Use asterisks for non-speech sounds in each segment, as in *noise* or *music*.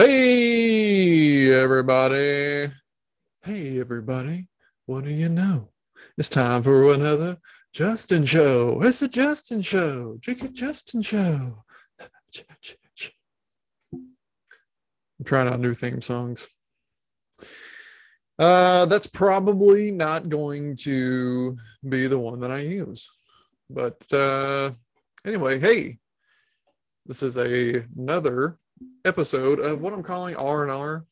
Hey, everybody. Hey, everybody. What do you know? It's time for another Justin Show. It's the Justin Show. It, Justin Show. I'm trying out new theme songs. Uh, that's probably not going to be the one that I use. But uh, anyway, hey, this is a, another episode of what I'm calling R&R.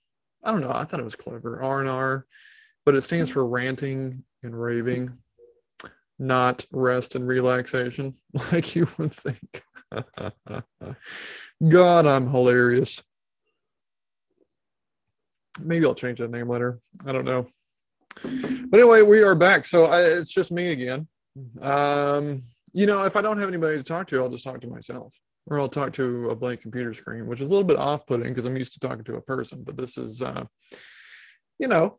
I don't know. I thought it was clever. R&R, but it stands for ranting and raving, not rest and relaxation *laughs* like you would think. *laughs* God, I'm hilarious. Maybe I'll change that name later. I don't know. But anyway, we are back. So I, it's just me again. Um, you know, if I don't have anybody to talk to, I'll just talk to myself or I'll talk to a blank computer screen, which is a little bit off putting because I'm used to talking to a person. But this is, uh, you know,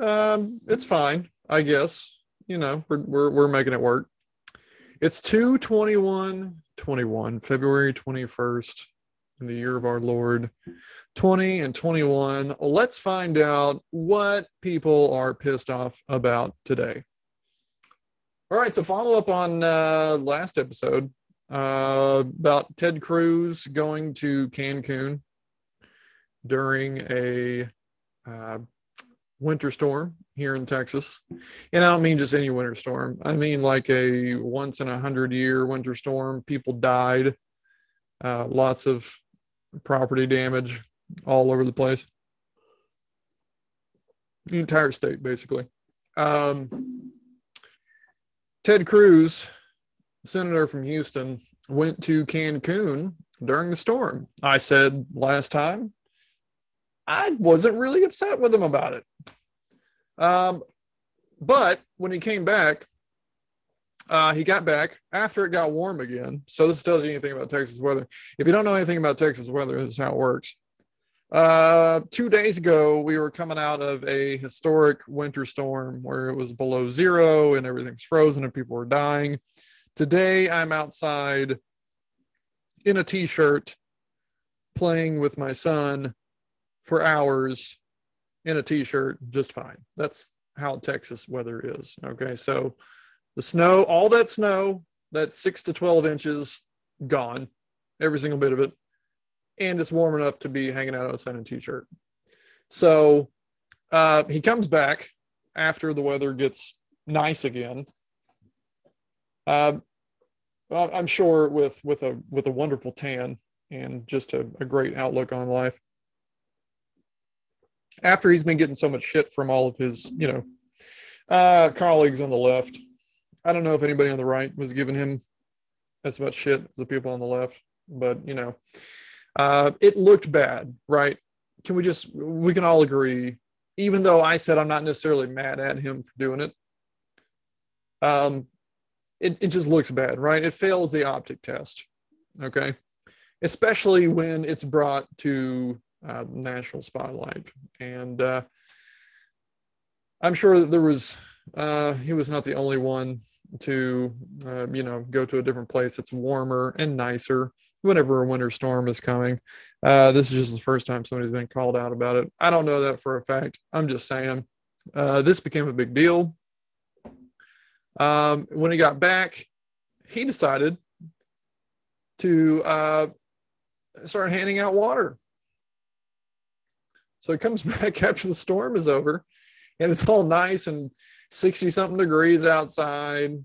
um, it's fine, I guess. You know, we're, we're, we're making it work. It's 221 21, February 21st, in the year of our Lord 20 and 21. Let's find out what people are pissed off about today. All right, so follow up on uh, last episode uh, about Ted Cruz going to Cancun during a uh, winter storm here in Texas. And I don't mean just any winter storm. I mean like a once in a hundred year winter storm. People died, uh, lots of property damage all over the place. The entire state, basically. Um, Ted Cruz senator from Houston went to Cancun during the storm. I said last time I wasn't really upset with him about it. Um, but when he came back, uh, he got back after it got warm again. So this tells you anything about Texas weather. If you don't know anything about Texas weather, this is how it works. Uh, two days ago, we were coming out of a historic winter storm where it was below zero and everything's frozen and people were dying. Today I'm outside in a t shirt playing with my son for hours in a t shirt just fine. That's how Texas weather is. Okay. So the snow, all that snow, that six to 12 inches gone, every single bit of it. And it's warm enough to be hanging out outside in a t shirt. So uh, he comes back after the weather gets nice again uh, I'm sure with with a with a wonderful tan and just a, a great outlook on life. After he's been getting so much shit from all of his, you know, uh, colleagues on the left, I don't know if anybody on the right was giving him as much shit as the people on the left, but you know, uh, it looked bad, right? Can we just we can all agree, even though I said I'm not necessarily mad at him for doing it. Um, it, it just looks bad, right? It fails the optic test. Okay. Especially when it's brought to uh, national spotlight. And uh, I'm sure that there was, uh, he was not the only one to, uh, you know, go to a different place that's warmer and nicer whenever a winter storm is coming. Uh, this is just the first time somebody's been called out about it. I don't know that for a fact. I'm just saying uh, this became a big deal. Um, when he got back, he decided to uh, start handing out water. So he comes *laughs* back after the storm is over and it's all nice and 60 something degrees outside.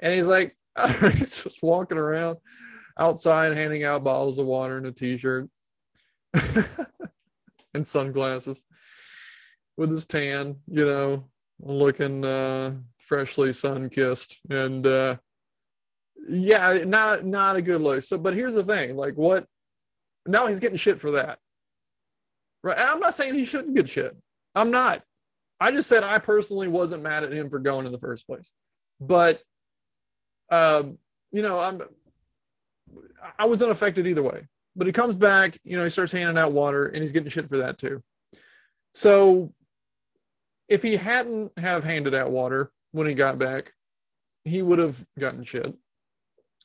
And he's like, *laughs* he's just walking around outside handing out bottles of water and a t shirt *laughs* and sunglasses with his tan, you know, looking uh, freshly sun kissed. And uh yeah not not a good look. So but here's the thing like what now he's getting shit for that. Right and i'm not saying he shouldn't get shit. I'm not. I just said i personally wasn't mad at him for going in the first place. But um you know i'm i was unaffected either way. But he comes back you know he starts handing out water and he's getting shit for that too. So if he hadn't have handed out water when he got back, he would have gotten shit.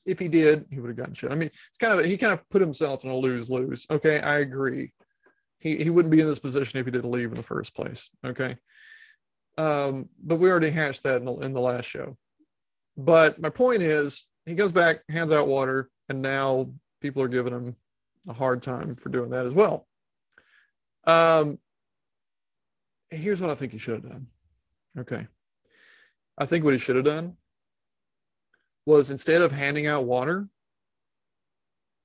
If he did, he would have gotten shit. I mean, it's kind of he kind of put himself in a lose lose. Okay, I agree. he, he wouldn't be in this position if he didn't leave in the first place. Okay. Um, but we already hashed that in the, in the last show. But my point is, he goes back, hands out water, and now people are giving him a hard time for doing that as well. Um, here's what I think he should have done. Okay. I think what he should have done was instead of handing out water,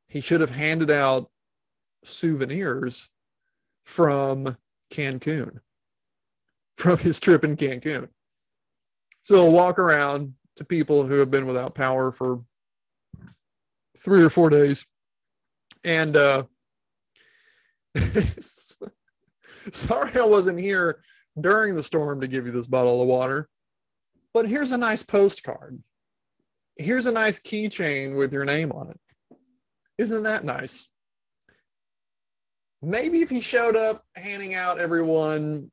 he should have handed out souvenirs from Cancun, from his trip in Cancun. So he'll walk around to people who have been without power for three or four days. And uh, *laughs* sorry I wasn't here during the storm to give you this bottle of water, but here's a nice postcard. Here's a nice keychain with your name on it. Isn't that nice? Maybe if he showed up handing out everyone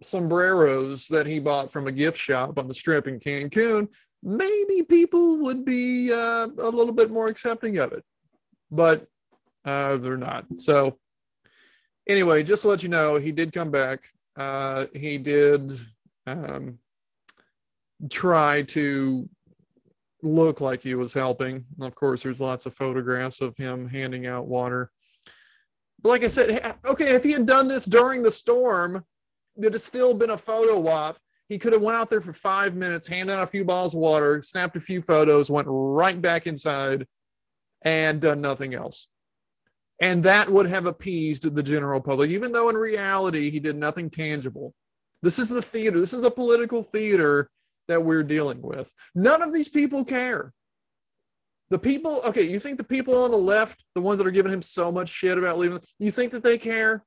sombreros that he bought from a gift shop on the strip in Cancun, maybe people would be uh, a little bit more accepting of it. But uh, they're not. So, anyway, just to let you know, he did come back. Uh, he did um, try to look like he was helping. Of course, there's lots of photographs of him handing out water. But like I said, okay, if he had done this during the storm, there'd have still been a photo op. He could have went out there for five minutes, handed out a few bottles of water, snapped a few photos, went right back inside, and done nothing else. And that would have appeased the general public, even though in reality he did nothing tangible. This is the theater. This is the political theater that we're dealing with. None of these people care. The people, okay, you think the people on the left, the ones that are giving him so much shit about leaving, you think that they care?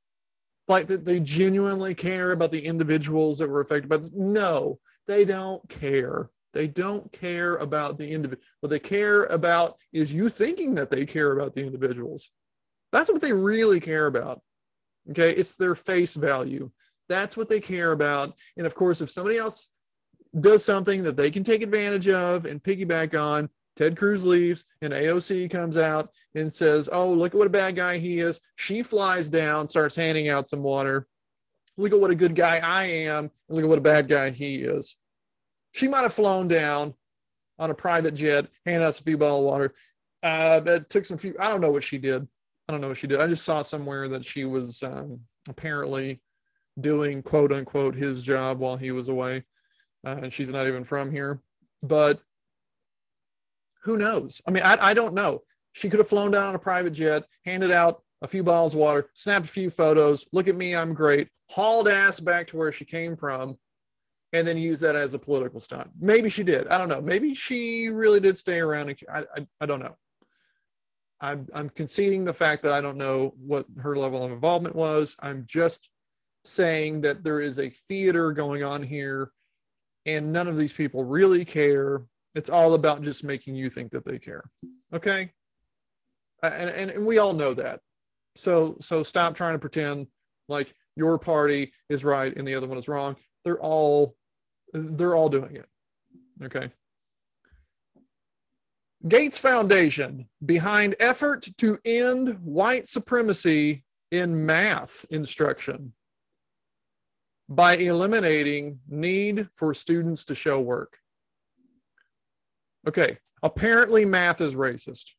Like that they genuinely care about the individuals that were affected by this? No, they don't care. They don't care about the individual. What they care about is you thinking that they care about the individuals. That's what they really care about. Okay, it's their face value. That's what they care about. And of course, if somebody else does something that they can take advantage of and piggyback on. Ted Cruz leaves, and AOC comes out and says, Oh, look at what a bad guy he is. She flies down, starts handing out some water. Look at what a good guy I am, and look at what a bad guy he is. She might have flown down on a private jet, handed us a few bottles of water. Uh, it took some few, I don't know what she did. I don't know what she did. I just saw somewhere that she was um, apparently doing quote unquote his job while he was away uh, and she's not even from here. But who knows? I mean, I, I don't know. She could have flown down on a private jet, handed out a few bottles of water, snapped a few photos. Look at me, I'm great. Hauled ass back to where she came from, and then used that as a political stunt. Maybe she did. I don't know. Maybe she really did stay around. I, I, I don't know. I'm, I'm conceding the fact that I don't know what her level of involvement was. I'm just saying that there is a theater going on here and none of these people really care. It's all about just making you think that they care. Okay. And, and, and we all know that. So, so stop trying to pretend like your party is right and the other one is wrong. They're all, they're all doing it. Okay. Gates Foundation behind effort to end white supremacy in math instruction by eliminating need for students to show work. Okay, apparently math is racist.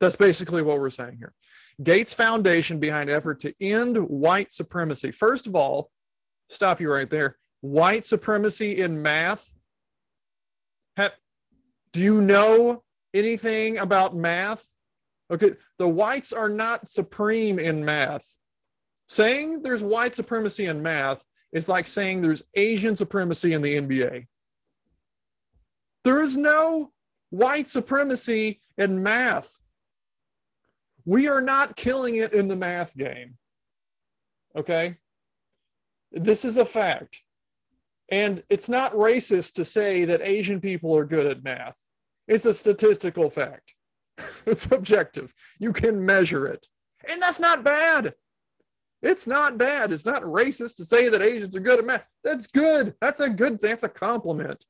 That's basically what we're saying here. Gates Foundation behind effort to end white supremacy. First of all, stop you right there. White supremacy in math. do you know anything about math? Okay, the whites are not supreme in math. Saying there's white supremacy in math is like saying there's Asian supremacy in the NBA. There is no white supremacy in math. We are not killing it in the math game. Okay? This is a fact. And it's not racist to say that Asian people are good at math. It's a statistical fact. *laughs* it's objective. You can measure it. And that's not bad. It's not bad. It's not racist to say that Asians are good at math. That's good. That's a good That's a compliment.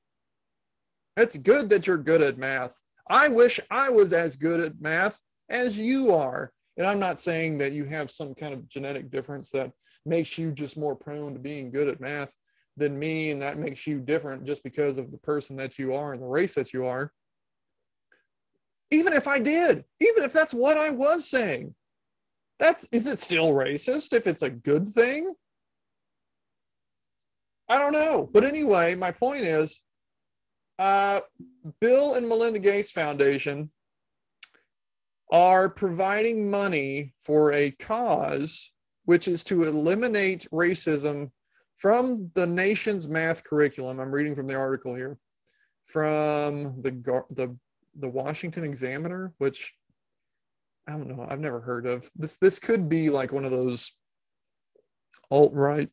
It's good that you're good at math. I wish I was as good at math as you are. And I'm not saying that you have some kind of genetic difference that makes you just more prone to being good at math than me, and that makes you different just because of the person that you are and the race that you are. Even if I did, even if that's what I was saying, that's is it still racist if it's a good thing? I don't know. But anyway, my point is uh, Bill and Melinda Gates Foundation are providing money for a cause which is to eliminate racism from the nation's math curriculum. I'm reading from the article here from the the the Washington Examiner, which I don't know. I've never heard of this. This could be like one of those alt right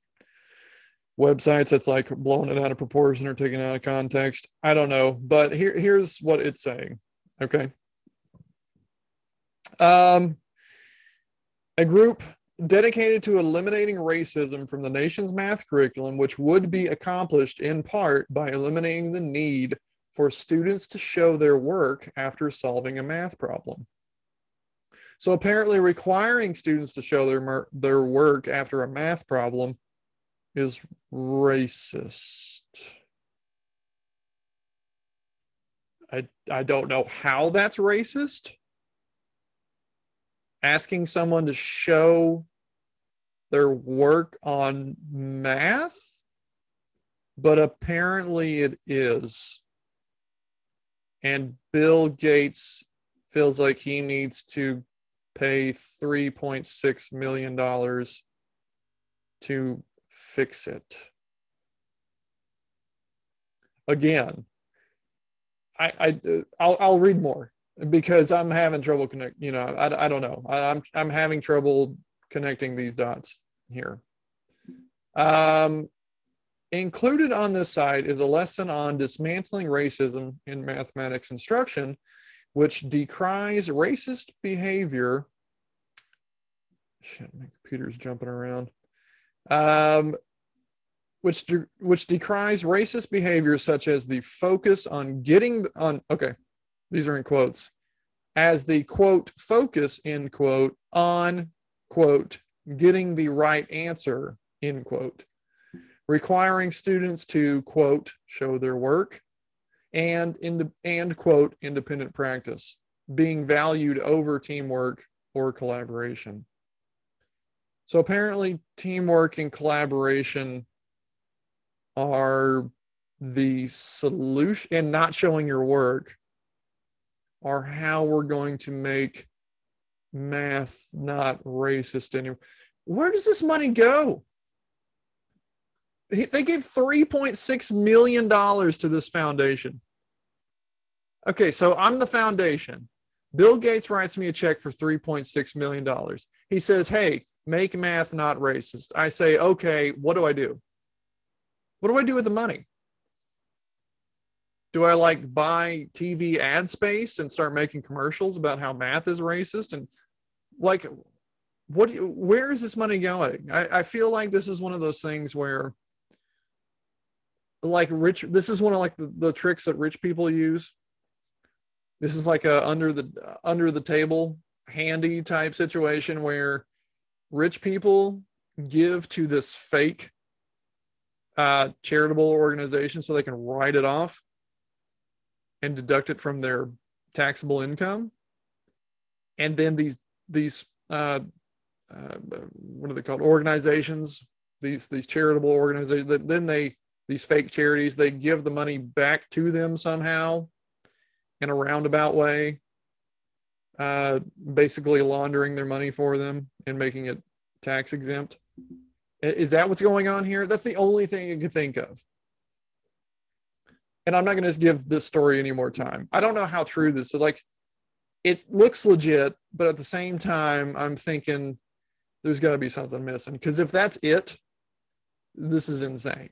websites that's like blowing it out of proportion or taken out of context. I don't know, but here here's what it's saying. Okay. Um, a group dedicated to eliminating racism from the nation's math curriculum, which would be accomplished in part by eliminating the need for students to show their work after solving a math problem. So apparently requiring students to show their, their work after a math problem is racist. I, I don't know how that's racist. Asking someone to show their work on math, but apparently it is. And Bill Gates feels like he needs to pay $3.6 million to fix it. Again, I, I I'll, I'll read more because I'm having trouble connect. You know, I, I don't know. I, I'm I'm having trouble connecting these dots here. Um, included on this site is a lesson on dismantling racism in mathematics instruction, which decries racist behavior. Shit, my computer's jumping around um, which de- which decries racist behavior such as the focus on getting on okay these are in quotes as the quote focus end quote on quote getting the right answer end quote requiring students to quote show their work and in the and quote independent practice being valued over teamwork or collaboration so apparently, teamwork and collaboration are the solution, and not showing your work are how we're going to make math not racist anymore. Where does this money go? They gave $3.6 million to this foundation. Okay, so I'm the foundation. Bill Gates writes me a check for $3.6 million. He says, Hey, make math not racist. I say, okay, what do I do? What do I do with the money? Do I like buy TV ad space and start making commercials about how math is racist? And like, what, where is this money going? I, I feel like this is one of those things where like rich, this is one of like the, the tricks that rich people use. This is like a under the under the table handy type situation where rich people give to this fake uh, charitable organization so they can write it off and deduct it from their taxable income. And then these these uh, uh, what are they called organizations? These these charitable organizations. Then they these fake charities they give the money back to them somehow in a roundabout way uh, basically laundering their money for them and making it tax exempt. Is that what's going on here? That's the only thing I could think of. And I'm not going to give this story any more time. I don't know how true this is. Like, it looks legit, but at the same time, I'm thinking there's got to be something missing. Because if that's it, this is insane.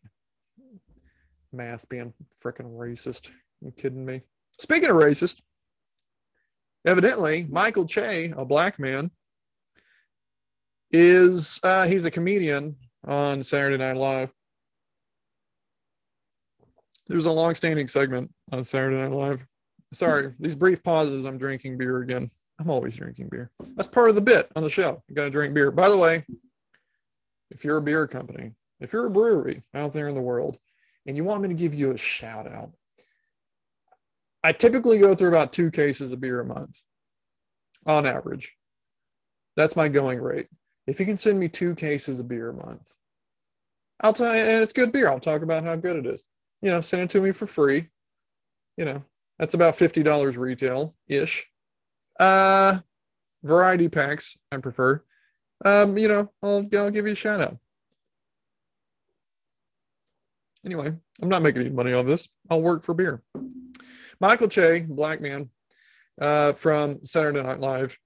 Math being freaking racist. you kidding me? Speaking of racist, Evidently, Michael Che, a black man, is uh, he's a comedian on Saturday Night Live. There's a long-standing segment on Saturday Night Live. Sorry, these brief pauses. I'm drinking beer again. I'm always drinking beer. That's part of the bit on the show. You got to drink beer. By the way, if you're a beer company, if you're a brewery out there in the world, and you want me to give you a shout out, I typically go through about two cases of beer a month on average. That's my going rate. If you can send me two cases of beer a month, I'll tell you, and it's good beer. I'll talk about how good it is. You know, send it to me for free. You know, that's about $50 retail ish. Uh, variety packs, I prefer. Um, you know, I'll, I'll give you a shout out. Anyway, I'm not making any money on this. I'll work for beer. Michael Che, black man, uh, from Saturday Night Live.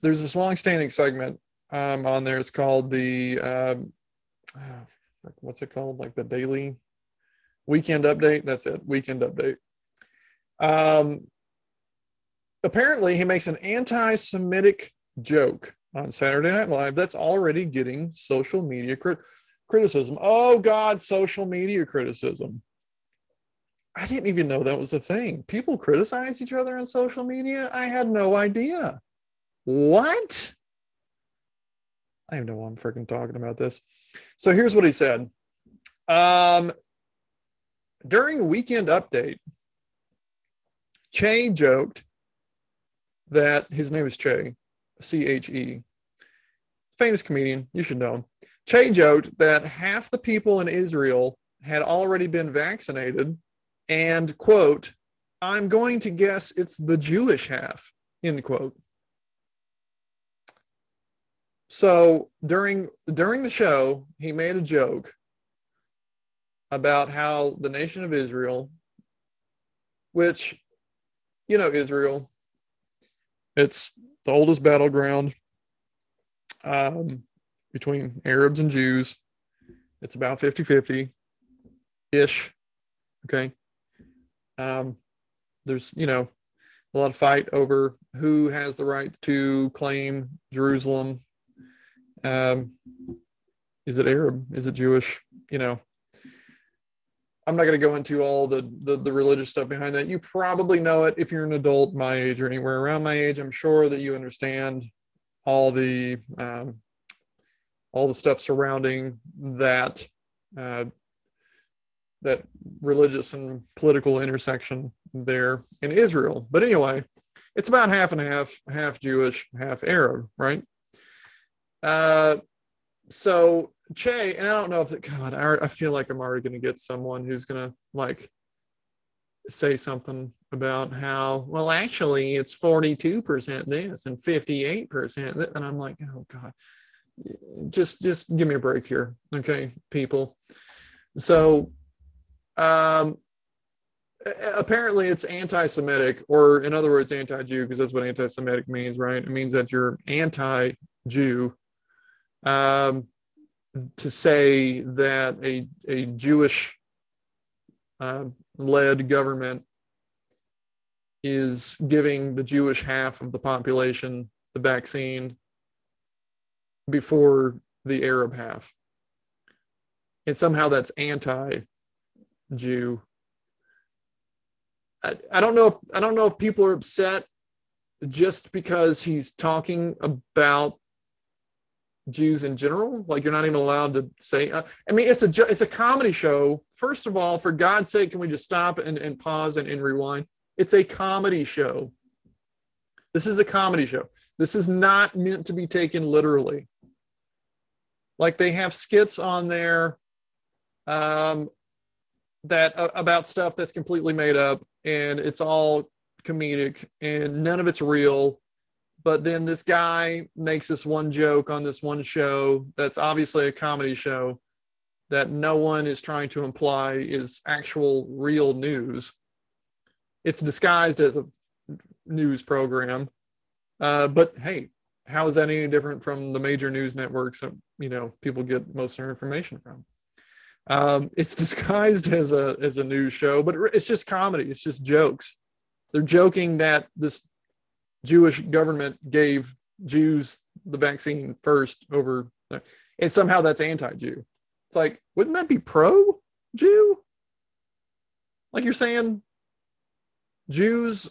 There's this long-standing segment um, on there. It's called the um, uh, what's it called? Like the daily weekend update. That's it. Weekend update. Um, apparently, he makes an anti-Semitic joke on Saturday Night Live that's already getting social media crit- criticism. Oh God, social media criticism. I didn't even know that was a thing. People criticize each other on social media. I had no idea. What? I don't know why I'm freaking talking about this. So here's what he said. Um, during a Weekend Update, Che joked that his name is Che, C H E, famous comedian. You should know him. Che joked that half the people in Israel had already been vaccinated, and quote, I'm going to guess it's the Jewish half, end quote. So during during the show, he made a joke about how the nation of Israel, which you know Israel, it's the oldest battleground um, between Arabs and Jews. It's about 50 50 ish. Okay. Um, there's, you know, a lot of fight over who has the right to claim Jerusalem. Um, is it Arab? Is it Jewish? You know, I'm not going to go into all the, the, the religious stuff behind that. You probably know it if you're an adult my age or anywhere around my age. I'm sure that you understand all the um, all the stuff surrounding that uh, that religious and political intersection there in Israel. But anyway, it's about half and half, half Jewish, half Arab, right? Uh, so Che, and I don't know if it, God, I, I feel like I'm already going to get someone who's going to like say something about how, well, actually, it's 42% this and 58% that. And I'm like, oh God, just, just give me a break here. Okay, people. So, um, apparently it's anti-Semitic, or in other words, anti-Jew, because that's what anti-Semitic means, right? It means that you're anti-Jew. Um, to say that a, a Jewish uh, led government is giving the Jewish half of the population the vaccine before the Arab half. And somehow that's anti Jew. I, I don't know if I don't know if people are upset just because he's talking about Jews in general. Like you're not even allowed to say. Uh, I mean, it's a it's a comedy show. First of all, for God's sake, can we just stop and, and pause and, and rewind? It's a comedy show. This is a comedy show. This is not meant to be taken literally. Like they have skits on there um, that uh, about stuff that's completely made up, and it's all comedic, and none of it's real but then this guy makes this one joke on this one show that's obviously a comedy show that no one is trying to imply is actual real news. It's disguised as a news program. Uh, but hey, how is that any different from the major news networks that you know people get most of their information from? Um, it's *laughs* disguised as a as a news show, but it's just comedy. It's just jokes. They're joking that this Jewish government gave Jews the vaccine first over, and somehow that's anti-Jew. It's like, wouldn't that be pro-Jew? Like you're saying, Jews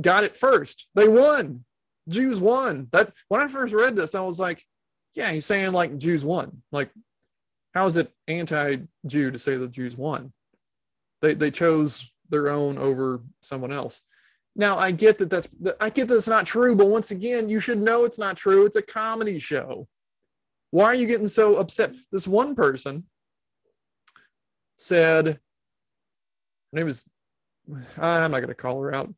got it first. They won. Jews won. That's when I first read this, I was like, yeah, he's saying like Jews won. Like, how is it anti-Jew to say the Jews won? They they chose their own over someone else. Now I get that that's I get that it's not true, but once again, you should know it's not true. It's a comedy show. Why are you getting so upset? This one person said, her name is, I'm not going to call her out.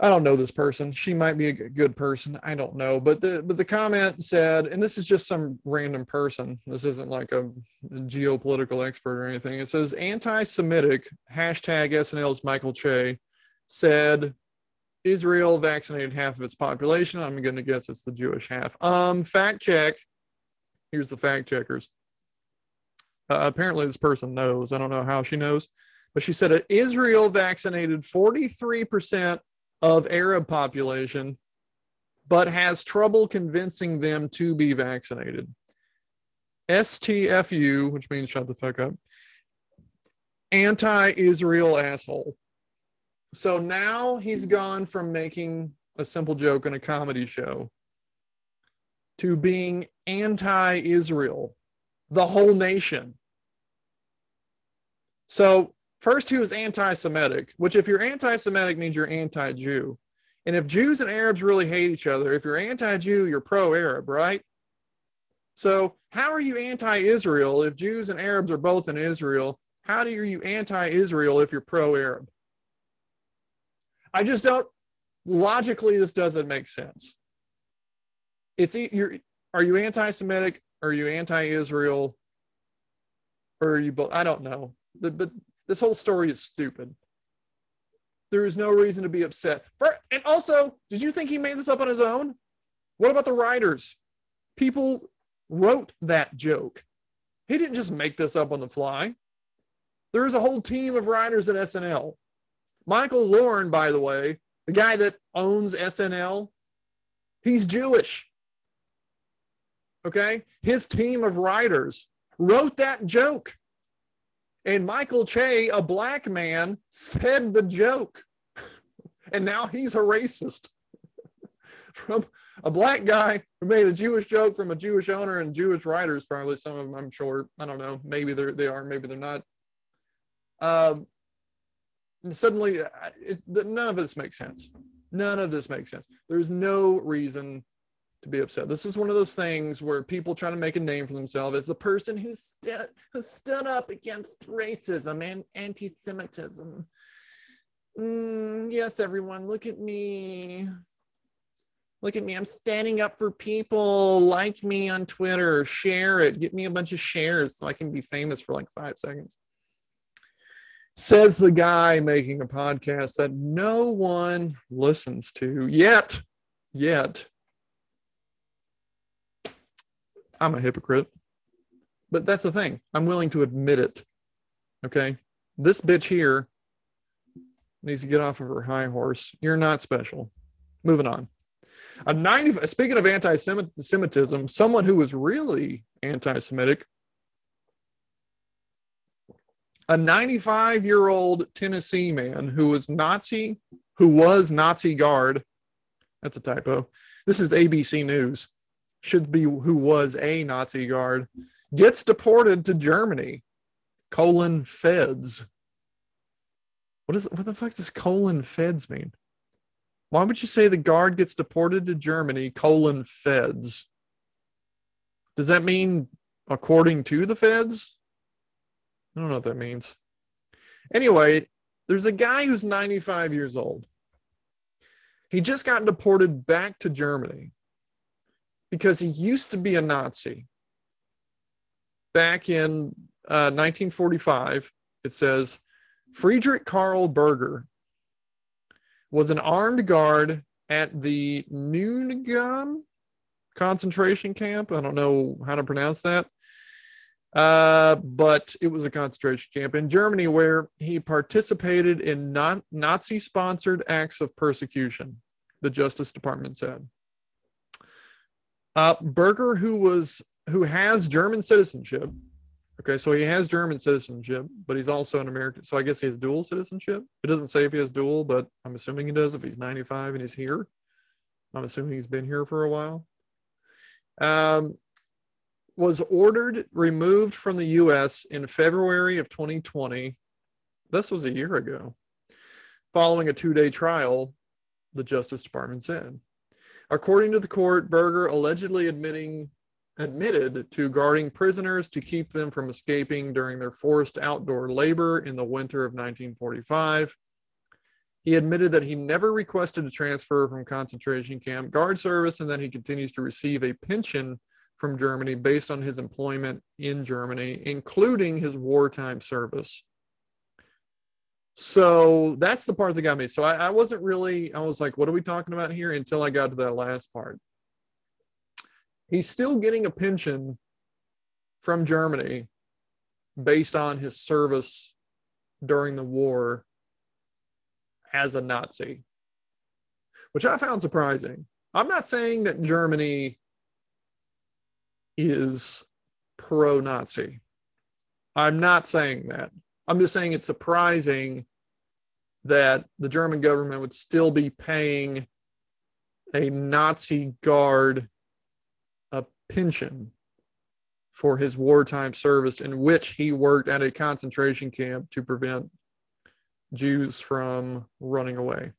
I don't know this person. She might be a good person. I don't know. But the but the comment said, and this is just some random person. This isn't like a, geopolitical expert or anything. It says anti-Semitic hashtag SNL's Michael Che said Israel vaccinated half of its population. I'm to guess it's the Jewish half. Um, fact check. Here's the fact checkers. Uh, apparently, this person knows. I don't know how she knows, but she said Israel vaccinated 43% of Arab population, but has trouble convincing them to be vaccinated. STFU, which means shut the fuck up, anti Israel asshole. So now he's gone from making a simple joke in a comedy show to being anti Israel, the whole nation. So, first, he was anti Semitic, which, if you're anti Semitic, means you're anti Jew. And if Jews and Arabs really hate each other, if you're anti Jew, you're pro Arab, right? So, how are you anti Israel if Jews and Arabs are both in Israel? How do you, are you anti Israel if you're pro Arab? I just don't logically this doesn't make sense. It's you're are you anti-Semitic? Are you anti-Israel? Or are you both? I don't know. The, but this whole story is stupid. There is no reason to be upset. For, and also, did you think he made this up on his own? What about the writers? People wrote that joke. He didn't just make this up on the fly. There is a whole team of writers at SNL. Michael Lorne, by the way, the guy that owns SNL, he's Jewish. Okay. His team of writers wrote that joke. And Michael Che, a black man, said the joke. *laughs* and now he's a racist. *laughs* from a black guy who made a Jewish joke from a Jewish owner and Jewish writers, probably some of them, I'm sure. I don't know. Maybe they're, they are, maybe they're not. Um, suddenly it, none of this makes sense none of this makes sense there's no reason to be upset. This is one of those things where people trying to make a name for themselves as the person who, st- who stood up against racism and anti-semitism. Mm, yes everyone look at me. Look at me. I'm standing up for people. Like me on twitter. Share it. Get me a bunch of shares so i can be famous for like five seconds. Says the guy making a podcast that no one listens to yet. Yet. I'm a hypocrite. But that's the thing. I'm willing to admit it. Okay. This bitch here needs to get off of her high horse. You're not special. Moving on. A 90, speaking of anti Semitism, someone who was really anti Semitic a 95 year old Tennessee man who was Nazi, who was Nazi guard. That's a typo. This is ABC News. Should be who was a Nazi guard. Gets deported to Germany. Colon feds. What is what the fuck does colon feds mean? Why would you say the guard gets deported to Germany, colon feds? Does that mean according to the feds? I don't know what that means. Anyway, there's a guy who's 95 years old. He just got deported back to Germany because he used to be a Nazi. Back in uh, 1945, it says Friedrich Karl Berger was an armed guard at the Neuengamme concentration camp. I don't know how to pronounce that. Uh, but it was a concentration camp in Germany where he participated in non- Nazi sponsored acts of persecution, the Justice Department said. Uh, Berger, who was who has German citizenship, okay, so he has German citizenship, but he's also an American. So I guess he has dual citizenship. It doesn't say if he has dual, but I'm assuming he does if he's 95 and he's here. I'm assuming he's been here for a while. Um, was ordered removed from the U.S. in February of 2020. This was a year ago. Following a two-day trial, the Justice Department said. According to the court, Berger allegedly admitting admitted to guarding prisoners to keep them from escaping during their forced outdoor labor in the winter of 1945. He admitted that he never requested a transfer from concentration camp guard service and that he continues to receive a pension from Germany based on his employment in Germany, including his wartime service. So that's the part that got me. So I, I wasn't really, I was like, what are we talking about here until I got to that last part he's still getting a pension from Germany based on his service during the war as a Nazi, which I found surprising. I'm not saying that Germany is pro Nazi. I'm not saying that. I'm just saying it's surprising that the German government would still be paying a Nazi guard a pension for his wartime service, in which he worked at a concentration camp to prevent Jews from running away.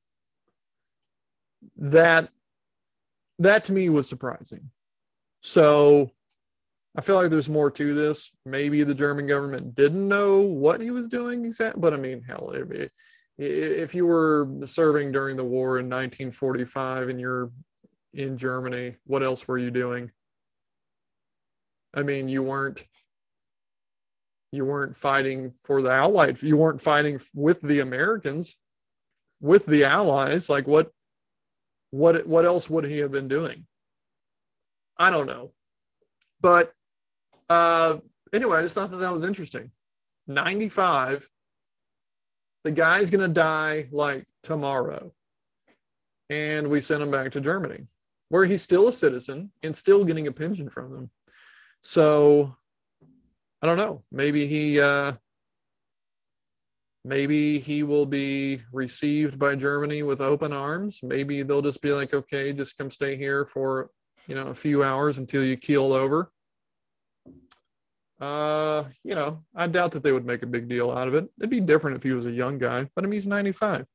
That that to me was surprising. So I feel like there's more to this. Maybe the German government didn't know what he was doing exactly, but I mean, hell, if, if you were serving during the war in 1945 and you're in Germany, what else were you doing? I mean, you weren't you weren't fighting for the allied you weren't fighting with the americans with the allies like what what what else would he have been doing? I don't know. But uh anyway i just thought that that was interesting. 95 the guy's gonna die like tomorrow and we sent him back to germany where he's still a citizen and still getting a pension from them so I don't know. Maybe he uh, maybe he will be received by Germany with open arms. Maybe they'll just be like, okay, just come stay here for you know a few hours until you keel over. Uh, you know, I doubt that they would make a big deal out of it. It'd be different if he was a young guy, but I mean, he's 95.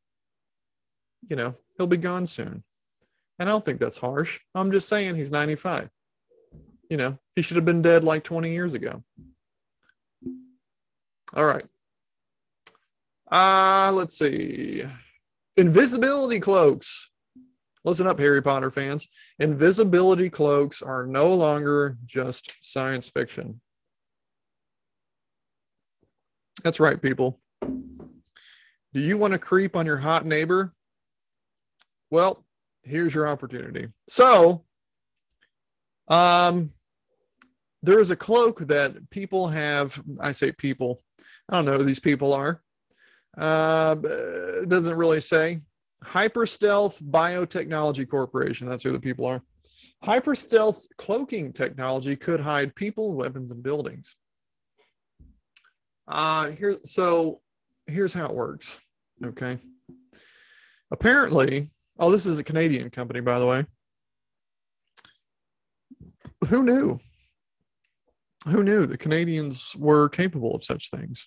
You know, he'll be gone soon. And I don't think that's harsh. I'm just saying he's 95 you know, he should have been dead like 20 years ago. All right. Uh, let's see. Invisibility cloaks. Listen up, Harry Potter fans. Invisibility cloaks are no longer just science fiction. That's right, people. Do you want to creep on your hot neighbor? Well, here's your opportunity. So, um, there is a cloak that people have. I say people. I don't know who these people are. Uh, doesn't really say. Hyperstealth Biotechnology Corporation. That's who the people are. Hyperstealth cloaking technology could hide people, weapons, and buildings. Uh, here, so here's how it works. Okay. Apparently, oh, this is a Canadian company, by the way who knew? Who knew the Canadians were capable of such things?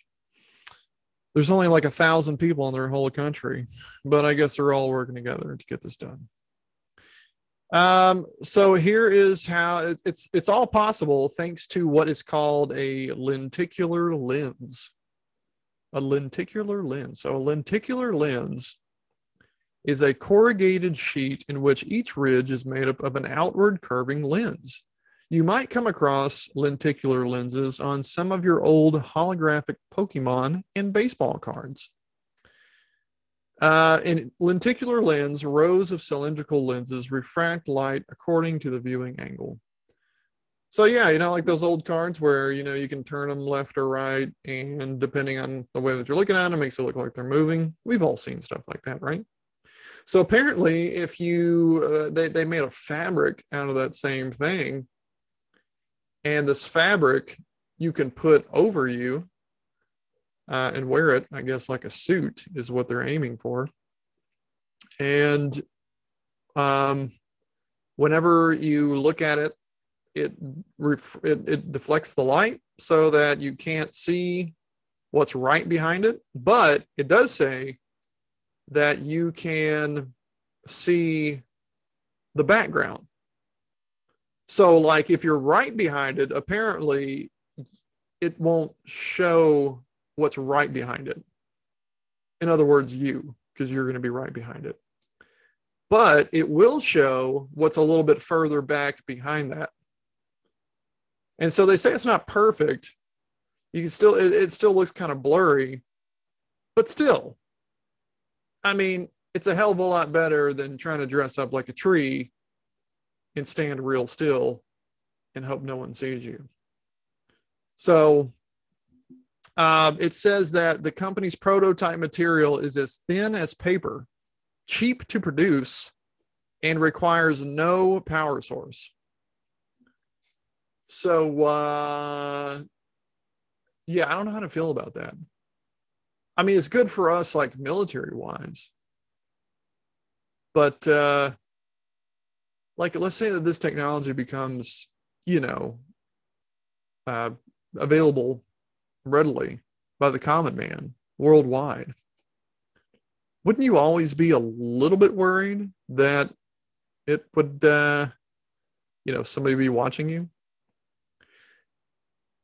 There's only like a thousand people in their whole country, but I guess they're all working together to get this done. Um, so here is how it, it's it's all possible thanks to what is called a lenticular lens. A lenticular lens. So a lenticular lens is a corrugated sheet in which each ridge is made up of an outward curving lens. You might come across lenticular lenses on some of your old holographic Pokemon and baseball cards. Uh, in lenticular lens, rows of cylindrical lenses refract light according to the viewing angle. So yeah, you know, like those old cards where you know you can turn them left or right, and depending on the way that you're looking at them, it makes it look like they're moving. We've all seen stuff like that, right? So apparently, if you uh, they they made a fabric out of that same thing, and this fabric you can put over you uh, and wear it, I guess, like a suit is what they're aiming for. And um, whenever you look at it, it, ref- it, it deflects the light so that you can't see what's right behind it. But it does say that you can see the background. So, like if you're right behind it, apparently it won't show what's right behind it. In other words, you, because you're going to be right behind it. But it will show what's a little bit further back behind that. And so they say it's not perfect. You can still, it, it still looks kind of blurry, but still, I mean, it's a hell of a lot better than trying to dress up like a tree and stand real still and hope no one sees you. So um, it says that the company's prototype material is as thin as paper, cheap to produce, and requires no power source. So, uh, yeah, I don't know how to feel about that. I mean, it's good for us, like military wise, but uh, like, let's say that this technology becomes, you know, uh, available readily by the common man worldwide. Wouldn't you always be a little bit worried that it would, uh, you know, somebody be watching you?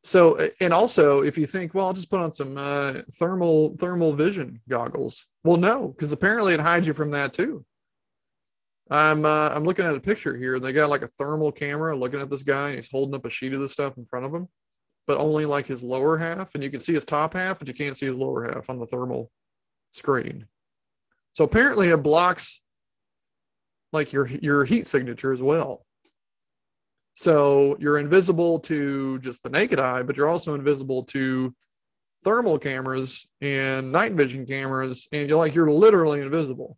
So, and also, if you think, well, I'll just put on some uh, thermal thermal vision goggles. Well, no, because apparently it hides you from that too. I'm uh, I'm looking at a picture here. And they got like a thermal camera looking at this guy, and he's holding up a sheet of this stuff in front of him but only like his lower half, and you can see his top half, but you can't see his lower half on the thermal screen. So apparently it blocks like your your heat signature as well. So you're invisible to just the naked eye, but you're also invisible to thermal cameras and night vision cameras, and you're like you're literally invisible,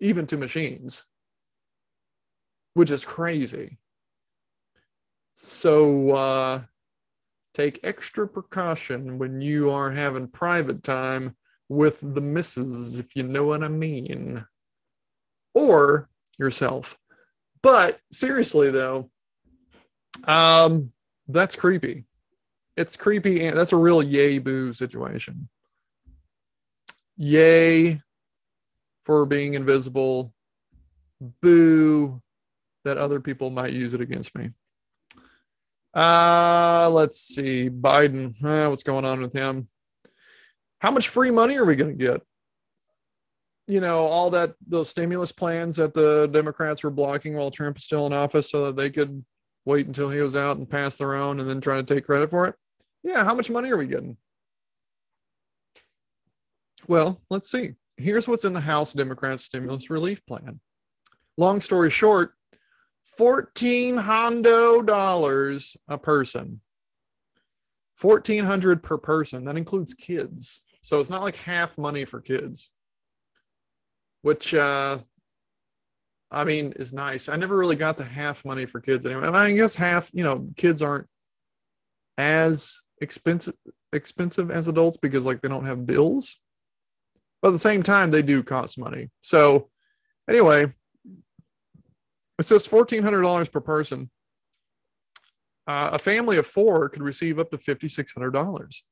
even to machines, which is crazy. So uh, take extra precaution when you are having private time with the misses, if you know what I mean, or yourself. But seriously, though, um, that's creepy. It's creepy, and that's a real yay boo situation. Yay for being invisible. Boo that other people might use it against me. Uh, let's see. Biden, uh, what's going on with him? How much free money are we going to get? You know, all that, those stimulus plans that the Democrats were blocking while Trump was still in office so that they could wait until he was out and pass their own and then try to take credit for it. Yeah, how much money are we getting? Well, let's see. Here's what's in the House Democrats stimulus relief plan. Long story short, fourteen hondo dollars a person. Fourteen hundred per person. That includes kids, so it's not like half money for kids, which uh, I mean is nice. I never really got the half money for kids anyway. I, I guess half, you know, kids aren't as expensive expensive as adults because like they don't have bills, but at the same time they do cost money. So anyway, it says $1,400 per person. Uh, a family of four could receive up to $5,600.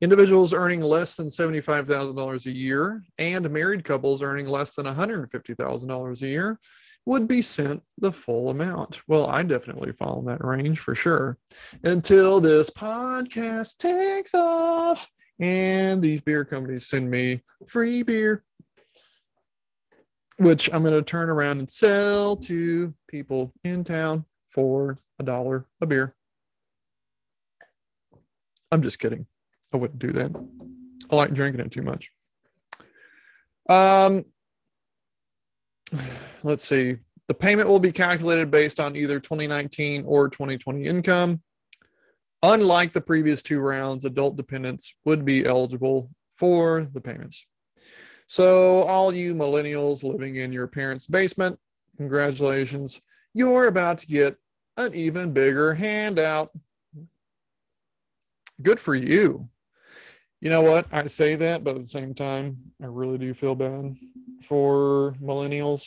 Individuals earning less than $75,000 a year and married couples earning less than $150,000 a year would be sent the full amount. Well, I definitely fall in that range for sure. Until this podcast takes off and these beer companies send me free beer which I'm going to turn around and sell to people in town for a dollar a beer. I'm just kidding. I wouldn't do that. I like drinking it too much. Um, let's see. The payment will be calculated based on either 2019 or 2020 income. Unlike the previous two rounds, adult dependents would be eligible for the payments. So, all you millennials living in your parents' basement, congratulations. You're about to get an even bigger handout. Good for you. You know what? I say that, but at the same time, I really do feel bad for millennials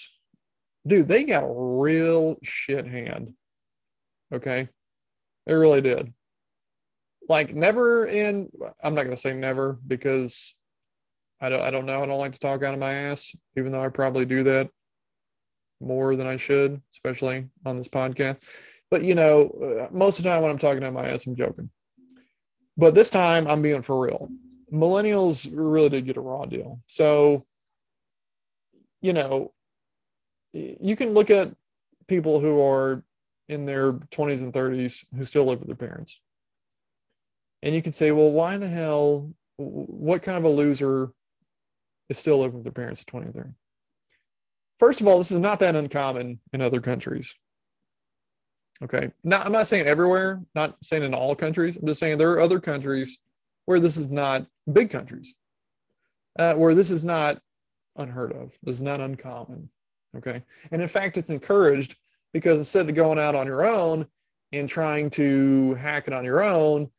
dude, they got a real shit hand. Okay. They really did. Like never in I'm not gonna say never because I don't I don't know. I don't like to talk out of my ass, even though I probably do that more than I should, especially on this podcast. But you know, uh, most of the time when I'm talking out of my ass, I'm joking. But this time I'm being for real. Millennials really did get a raw deal. So, you know, you can look at people who are in their 20s and 30s who still live with their parents. And you can say, well, why the hell, what kind of a loser is still living with their parents at 20 30? First of all, this is not that uncommon in other countries. Okay. Now, I'm not saying everywhere, not saying in all countries. I'm just saying there are other countries where this is not big countries, uh, where this is not unheard of. This is not uncommon. Okay. And in fact, it's encouraged because instead of going out on your own and trying to hack it on your own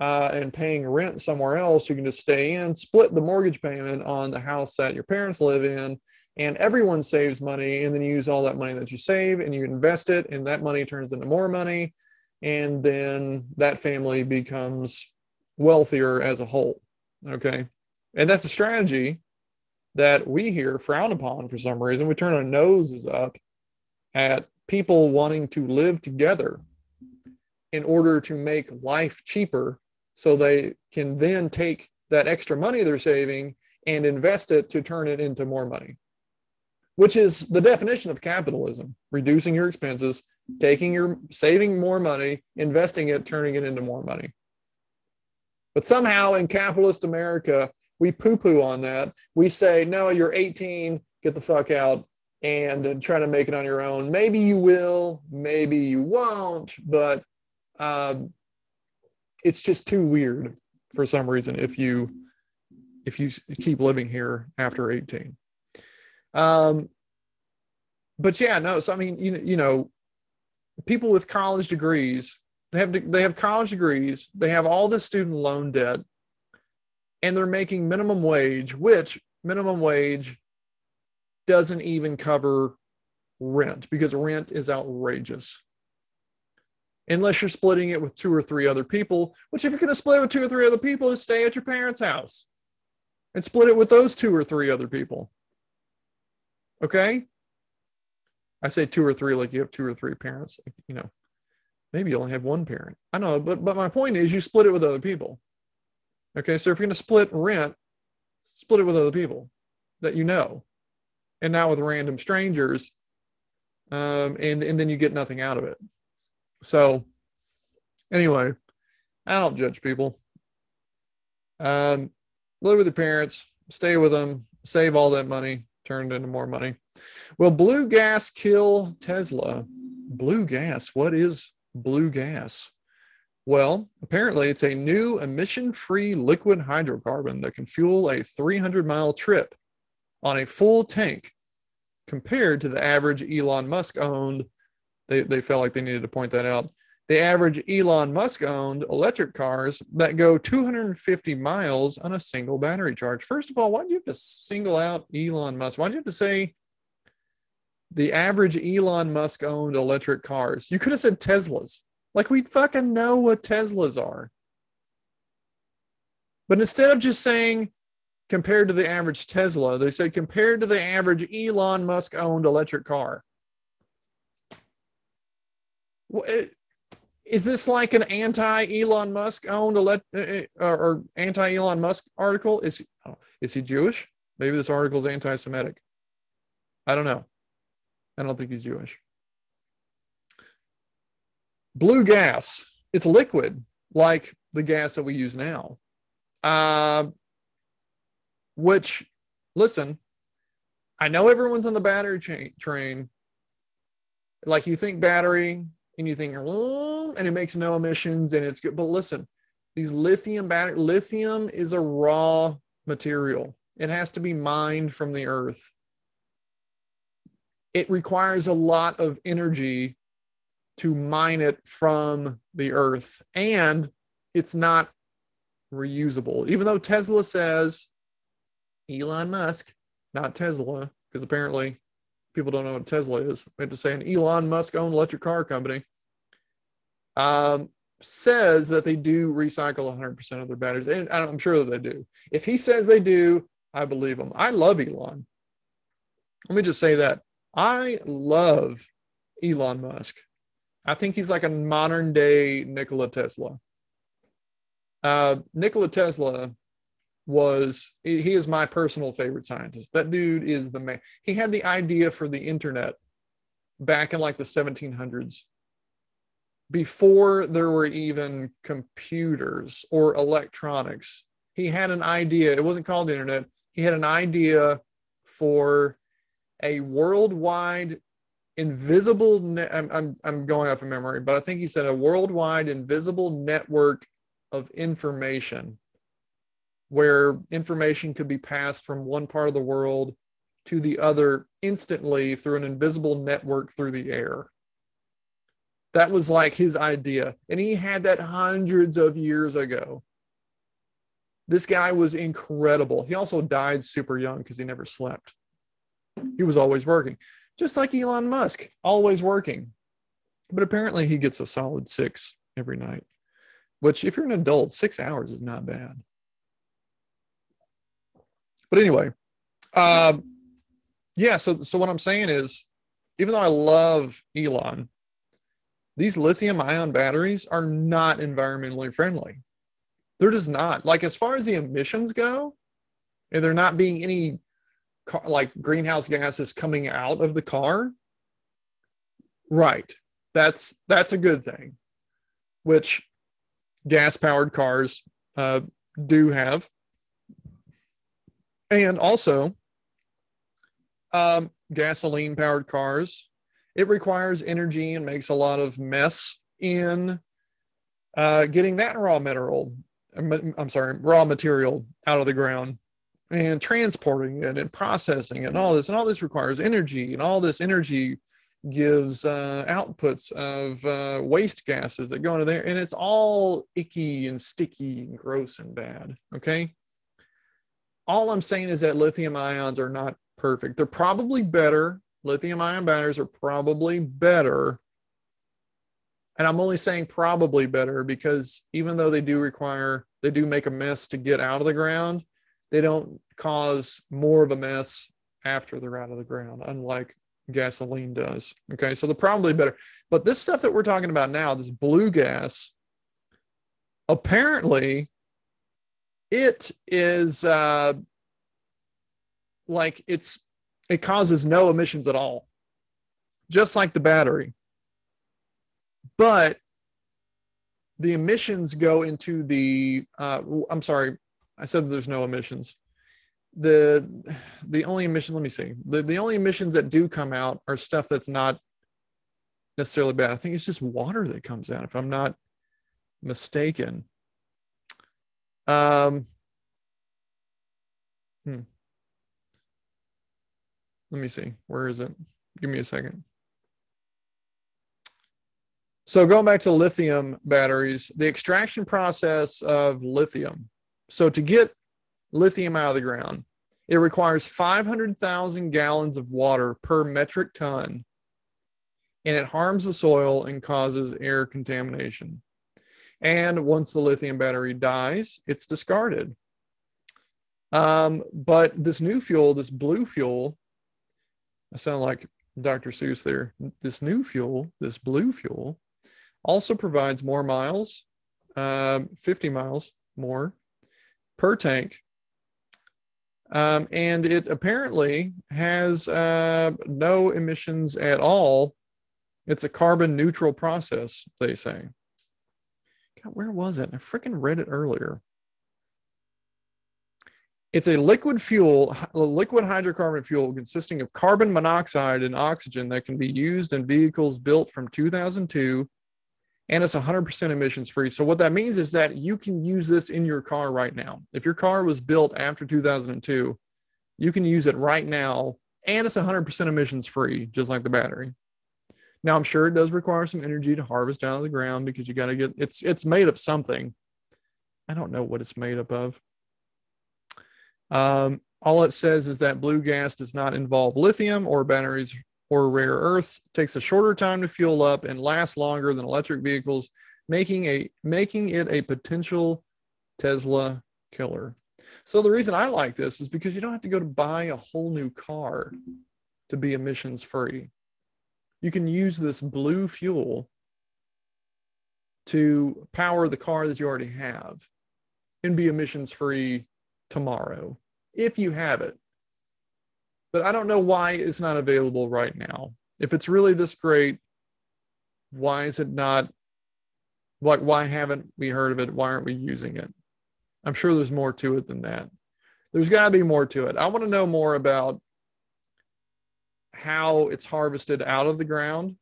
uh, and paying rent somewhere else, you can just stay in, split the mortgage payment on the house that your parents live in, and everyone saves money. And then you use all that money that you save and you invest it, and that money turns into more money. And then that family becomes wealthier as a whole. Okay. And that's a strategy that we here frown upon for some reason. We turn our noses up at people wanting to live together in order to make life cheaper so they can then take that extra money they're saving and invest it to turn it into more money, which is the definition of capitalism reducing your expenses, taking your saving more money, investing it, turning it into more money. But somehow in capitalist America, we poo poo on that. We say, no, you're 18, get the fuck out and try to make it on your own. Maybe you will, maybe you won't, but um, it's just too weird for some reason if you if you keep living here after 18. Um, but yeah, no. So I mean, you you know, people with college degrees, they have they have college degrees, they have all the student loan debt, and they're making minimum wage, which minimum wage doesn't even cover rent because rent is outrageous. Unless you're splitting it with two or three other people, which if you're going to split it with two or three other people, just stay at your parents' house and split it with those two or three other people. Okay? I say two or three like you have two or three parents, you know. Maybe you only have one parent. I know, but but my point is you split it with other people. Okay, so if you're going to split rent, split it with other people that you know, and not with random strangers, um, and and then you get nothing out of it. So, anyway, I don't judge people. Um, live with your parents, stay with them, save all that money, turn it into more money. Will blue gas kill Tesla? Blue gas. What is blue gas? Well, apparently it's a new emission free liquid hydrocarbon that can fuel a 300 mile trip on a full tank compared to the average Elon Musk owned. They, they felt like they needed to point that out. The average Elon Musk owned electric cars that go 250 miles on a single battery charge. First of all, why do you have to single out Elon Musk? Why do you have to say the average Elon Musk owned electric cars? You could have said Teslas. Like we fucking know what Teslas are. But instead of just saying compared to the average Tesla, they said compared to the average Elon Musk owned electric car. Is this like an anti Elon Musk owned elect- uh, uh, or anti Elon Musk article? Is he, is he Jewish? Maybe this article is anti Semitic. I don't know. I don't think he's Jewish blue gas it's liquid like the gas that we use now uh, which listen i know everyone's on the battery chain, train like you think battery and you think and it makes no emissions and it's good. But listen these lithium battery lithium is a raw material. It has to be mined from the earth. It requires a lot of energy to mine it from the earth and it's not reusable. Even though tesla says elon musk not tesla because apparently people don't know what Tesla is. I have to say an Elon Musk owned electric car company. Um, says that they do recycle 100% of their batteries. And I'm sure that they do. If he says they do, I believe him. I love Elon. Let me just say that. I love Elon Musk. I think he's like a modern day Nikola Tesla. Uh, Nikola Tesla was, he is my personal favorite scientist. That dude is the man. He had the idea for the internet back in like the 1700s before there were even computers or electronics. He had an idea. It wasn't called the internet. He had an idea for a worldwide invisible ne- I'm, I'm, I'm going off of memory but i think he said a worldwide invisible network of information where information could be passed from one part of the world to the other instantly through an invisible network through the air that was like his idea and he had that hundreds of years ago this guy was incredible he also died super young because he never slept he was always working, just like Elon Musk, always working. But apparently, he gets a solid six every night, which, if you're an adult, six hours is not bad. But anyway, um, yeah. So, so what I'm saying is, even though I love Elon, these lithium ion batteries are not environmentally friendly. They're just not. Like as far as the emissions go, and there not being any car, like greenhouse gases coming out of the car right that's that's a good thing which gas powered cars uh, do have and also um, gasoline powered cars it requires energy and makes a lot of mess in uh, getting that raw mineral i'm sorry raw material out of the ground and transporting it and processing it and all this and all this requires energy and all this energy gives uh, outputs of uh, waste gases that go into there and it's all icky and sticky and gross and bad okay all i'm saying is that lithium ions are not perfect they're probably better lithium ion batteries are probably better and i'm only saying probably better because even though they do require they do make a mess to get out of the ground they don't cause more of a mess after they're out of the ground, unlike gasoline does. Okay, so they're probably better. But this stuff that we're talking about now, this blue gas, apparently it is uh, like it's it causes no emissions at all, just like the battery. But the emissions go into the uh, I'm sorry, I said there's no emissions. The the only emission, let me see. The, the only emissions that do come out are stuff that's not necessarily bad. I think it's just water that comes out, if I'm not mistaken. Um, hmm. Let me see. Where is it? Give me a second. So going back to lithium batteries, the extraction process of lithium so to get lithium out of the ground, it requires 500,000 gallons of water per metric ton, and it harms the soil and causes air contamination. And once the lithium battery dies, it's discarded. Um, but this new fuel, this blue fuel, I sound like Dr. Seuss there. This new fuel, this blue fuel, also provides more miles, uh, 50 miles more per tank. Um, and it apparently has uh, no emissions at all. It's a carbon neutral process, they say. God, where was it? I freaking read it earlier. It's a liquid fuel, a liquid hydrocarbon fuel consisting of carbon monoxide and oxygen that can be used in vehicles built from 2002 and it's 100% emissions free. So what that means is that you can use this in your car right now. If your car was built after 2002, you can use it right now and it's 100% emissions free, just like the battery. Now I'm sure it does require some energy to harvest out of the ground because you got to get it's it's made of something. I don't know what it's made up of. Um, all it says is that blue gas does not involve lithium or batteries or rare earths, takes a shorter time to fuel up, and lasts longer than electric vehicles, making a making it a potential Tesla killer. So the reason I like this is because you don't have to go to buy a whole new car to be emissions free. You can use this blue fuel to power the car that you already have and be emissions free tomorrow if you have it. But I don't know why it's not available right now. If it's really this great, why is it not like why haven't we heard of it? Why aren't we using it? I'm sure there's more to it than that. There's got to be more to it. I want to know more about how it's harvested out of the ground.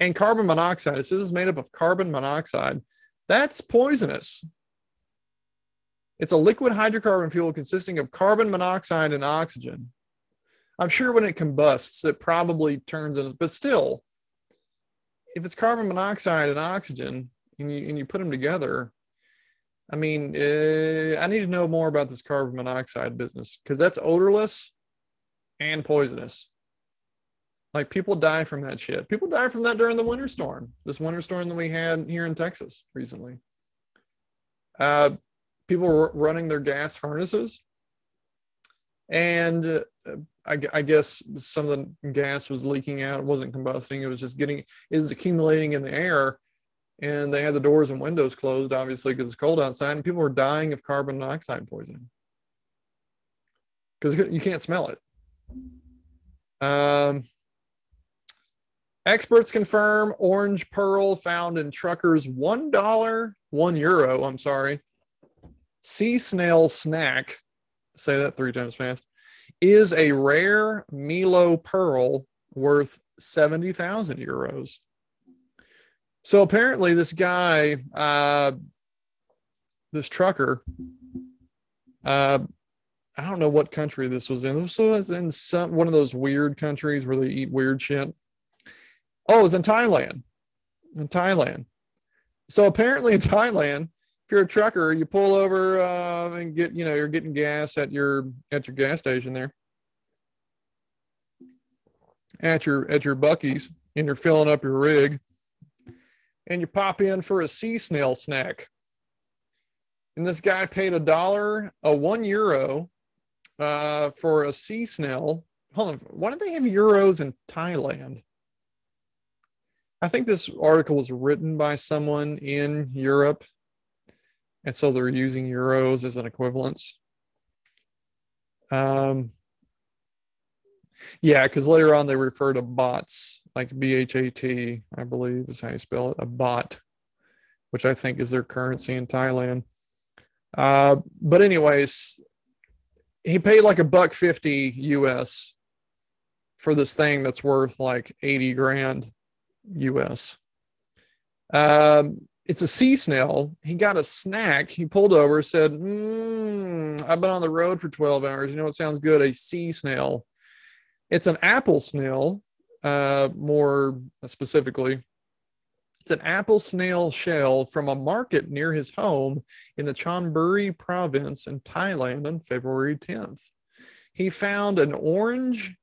And carbon monoxide, says it's made up of carbon monoxide. That's poisonous. It's a liquid hydrocarbon fuel consisting of carbon monoxide and oxygen. I'm sure when it combusts, it probably turns into, but still, if it's carbon monoxide and oxygen and you, and you put them together, I mean, uh, I need to know more about this carbon monoxide business because that's odorless and poisonous. Like people die from that shit. People die from that during the winter storm. This winter storm that we had here in Texas recently. Uh, people were running their gas furnaces, and uh, I, I, guess some of the gas was leaking out. It wasn't combusting. It was just getting. It was accumulating in the air, and they had the doors and windows closed, obviously because it's cold outside, and people were dying of carbon monoxide poisoning because you can't smell it. Um, experts confirm orange pearl found in truckers one dollar, one euro. I'm sorry. Sea snail snack. Say that three times fast. Is a rare Melo pearl worth seventy thousand euros. So apparently, this guy, uh, this trucker, uh, I don't know what country this was in. This was in some one of those weird countries where they eat weird shit. Oh, it was in Thailand. In Thailand. So apparently in Thailand, if you're a trucker, you pull over uh, and get, you know, you're getting gas at your at your gas station there. At your at your Buc-ee's, and you're filling up your rig, and you pop in for a sea snail snack. And this guy paid a dollar, a one euro uh, for a sea snail. Hold on, why don't they have euros in Thailand? I think this article was written by someone in Europe, and so they're using euros as an equivalence. Um, yeah, because later on they refer to bots, like B H A T, I believe is how you spell it, a bot, which I think is their currency in Thailand. Uh, but anyways, he paid like a buck 50 US for this thing that's worth like 80 grand US. Um, it's a sea snail. He got a snack. He pulled over, said, mm, I've been on the road for 12 hours. You know what sounds good? A sea snail. It's an apple snail, uh, more specifically. It's an apple snail shell from a market near his home in the Chonburi province in Thailand on February 10th. He found an orange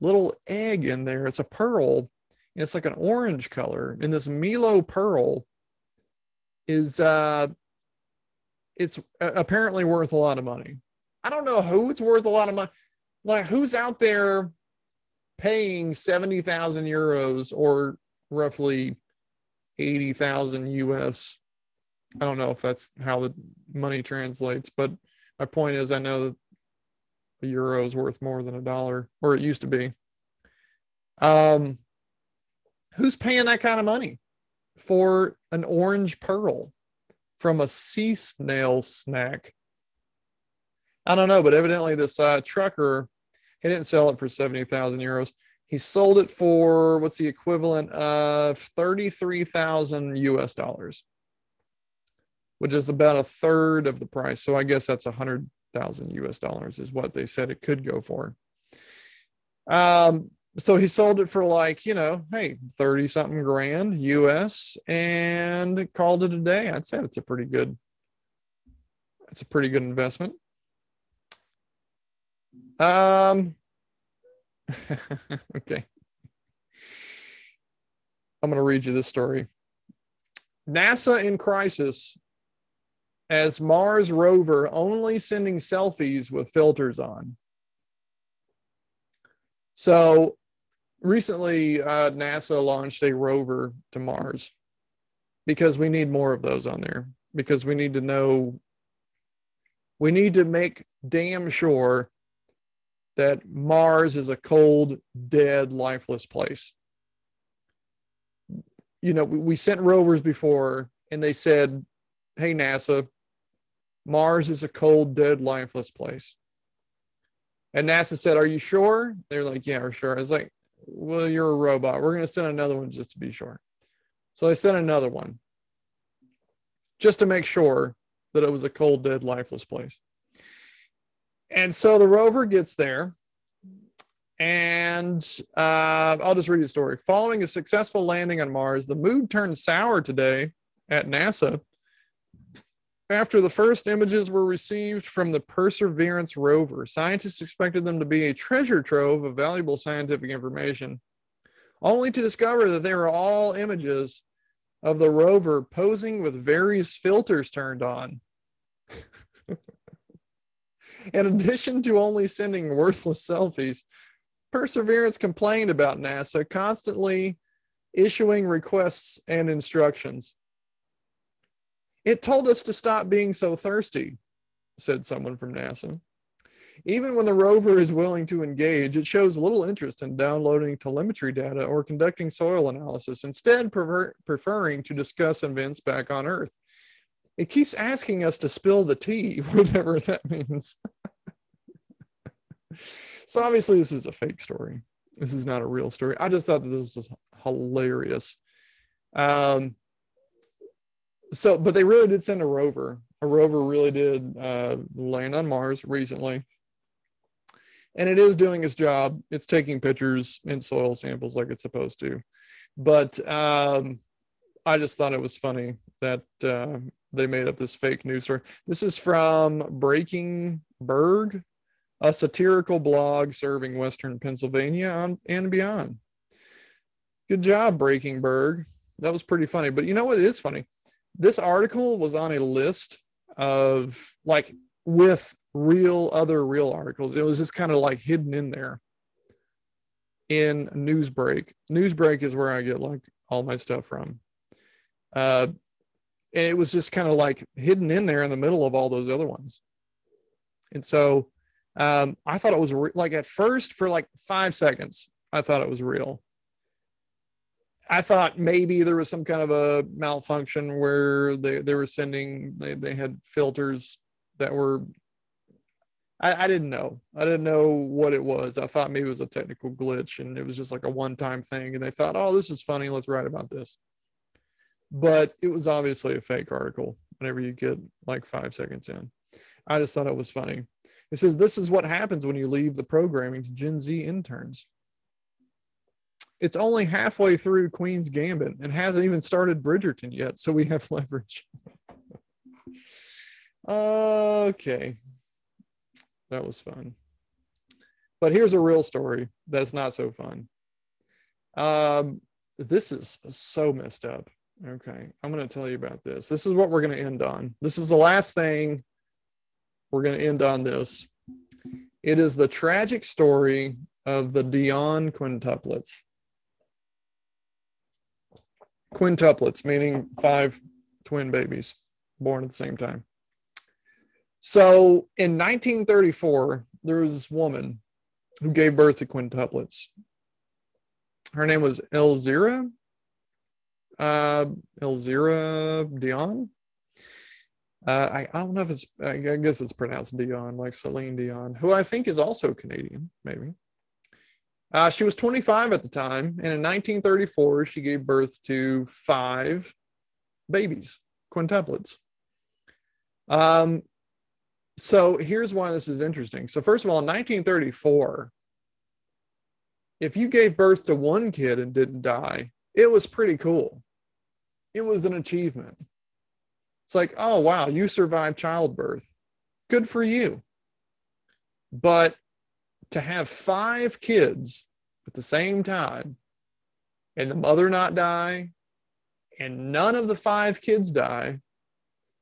little egg in there. It's a pearl. It's like an orange color. And this Melo pearl is uh it's apparently worth a lot of money. I don't know who it's worth a lot of money. Like who's out there paying 70,000 euros or roughly 80,000 US. I don't know if that's how the money translates, but my point is I know that the euro is worth more than a dollar, or it used to be. Um, who's paying that kind of money for an orange pearl from a sea snail snack? I don't know, but evidently this uh, trucker, he didn't sell it for 70,000 euros. He sold it for what's the equivalent of 33,000 US dollars, which is about a third of the price. So I guess that's 100,000 US dollars is what they said it could go for. Um, so he sold it for like, you know, hey, 30 something grand US and called it a day. I'd say that's a pretty good, that's a pretty good investment. Um. *laughs* okay. I'm going to read you this story. NASA in crisis as Mars rover only sending selfies with filters on. So recently, uh, NASA launched a rover to Mars because we need more of those on there because we need to know, we need to make damn sure that Mars is a cold, dead, lifeless place. You know, we, sent rovers before and they said, Hey, NASA, Mars is a cold, dead, lifeless place. And NASA said, Are you sure? They're like, Yeah, we're sure. I was like, Well, you're a robot. We're going to send another one just to be sure. So they sent another one just to make sure that it was a cold, dead, lifeless place. And so the rover gets there. And uh, I'll just read the story. Following a successful landing on Mars, the mood turned sour today at NASA after the first images were received from the Perseverance rover. Scientists expected them to be a treasure trove of valuable scientific information, only to discover that they were all images of the rover posing with various filters turned on. *laughs* In addition to only sending worthless selfies, Perseverance complained about NASA constantly issuing requests and instructions. It told us to stop being so thirsty, said someone from NASA. Even when the rover is willing to engage, it shows little interest in downloading telemetry data or conducting soil analysis, instead, prefer- preferring to discuss events back on Earth. It keeps asking us to spill the tea, *laughs* whatever that means. so, obviously, this is a fake story. This is not a real story. I just thought that this was hilarious. Um, so, but they really did send a rover. A rover really did uh, land on Mars recently and it is doing its job. It's taking pictures and soil samples like it's supposed to. But um, I just thought it was funny that uh, they made up this fake news story. This is from Breaking Burgh, a satirical blog serving Western Pennsylvania on, and beyond. Good job, Breaking Burgh. That was pretty funny. But you know what is funny? This article was on a list of like with real other real articles. It was just kind of like hidden in there in Newsbreak. Newsbreak is where I get like all my stuff from. Uh, and it was just kind of like hidden in there in the middle of all those other ones. And so um, I thought it was re- like at first for like five seconds, I thought it was real. I thought maybe there was some kind of a malfunction where they, they were sending, they, they had filters that were I, I, didn't know. I didn't know what it was. I thought maybe it was a technical glitch and it was just like a one time thing. And they thought, oh, this is funny. Let's write about this. But it was obviously a fake article whenever you get like five seconds in. I just thought it was funny. It says, This is what happens when you leave the programming to Gen Z interns. It's only halfway through Queen's Gambit and hasn't even started Bridgerton yet. So we have *laughs* leverage. okay that was fun. But here's a real story that's not so fun. Um, this is so messed up. Okay, I'm going to tell you about this. This is what we're going to end on. This is the last thing we're going to end on this. It is the tragic story of the Dionne quintuplets. Quintuplets, meaning five twin babies born at the same time. So in 1934, there was this woman who gave birth to quintuplets. Her name was Elzira. Uh, Elzira Dionne. Uh, I, I don't know if it's, I guess it's pronounced Dionne, like Celine Dion, who I think is also Canadian, maybe. Uh, she was 25 at the time, and in 1934, she gave birth to five babies, quintuplets. Um, so here's why this is interesting. So first of all, in 1934, if you gave birth to one kid and didn't die, it was pretty cool. It was an achievement. It's like, oh wow, you survived childbirth. Good for you. But to have five kids at the same time and the mother not die and none of the five kids die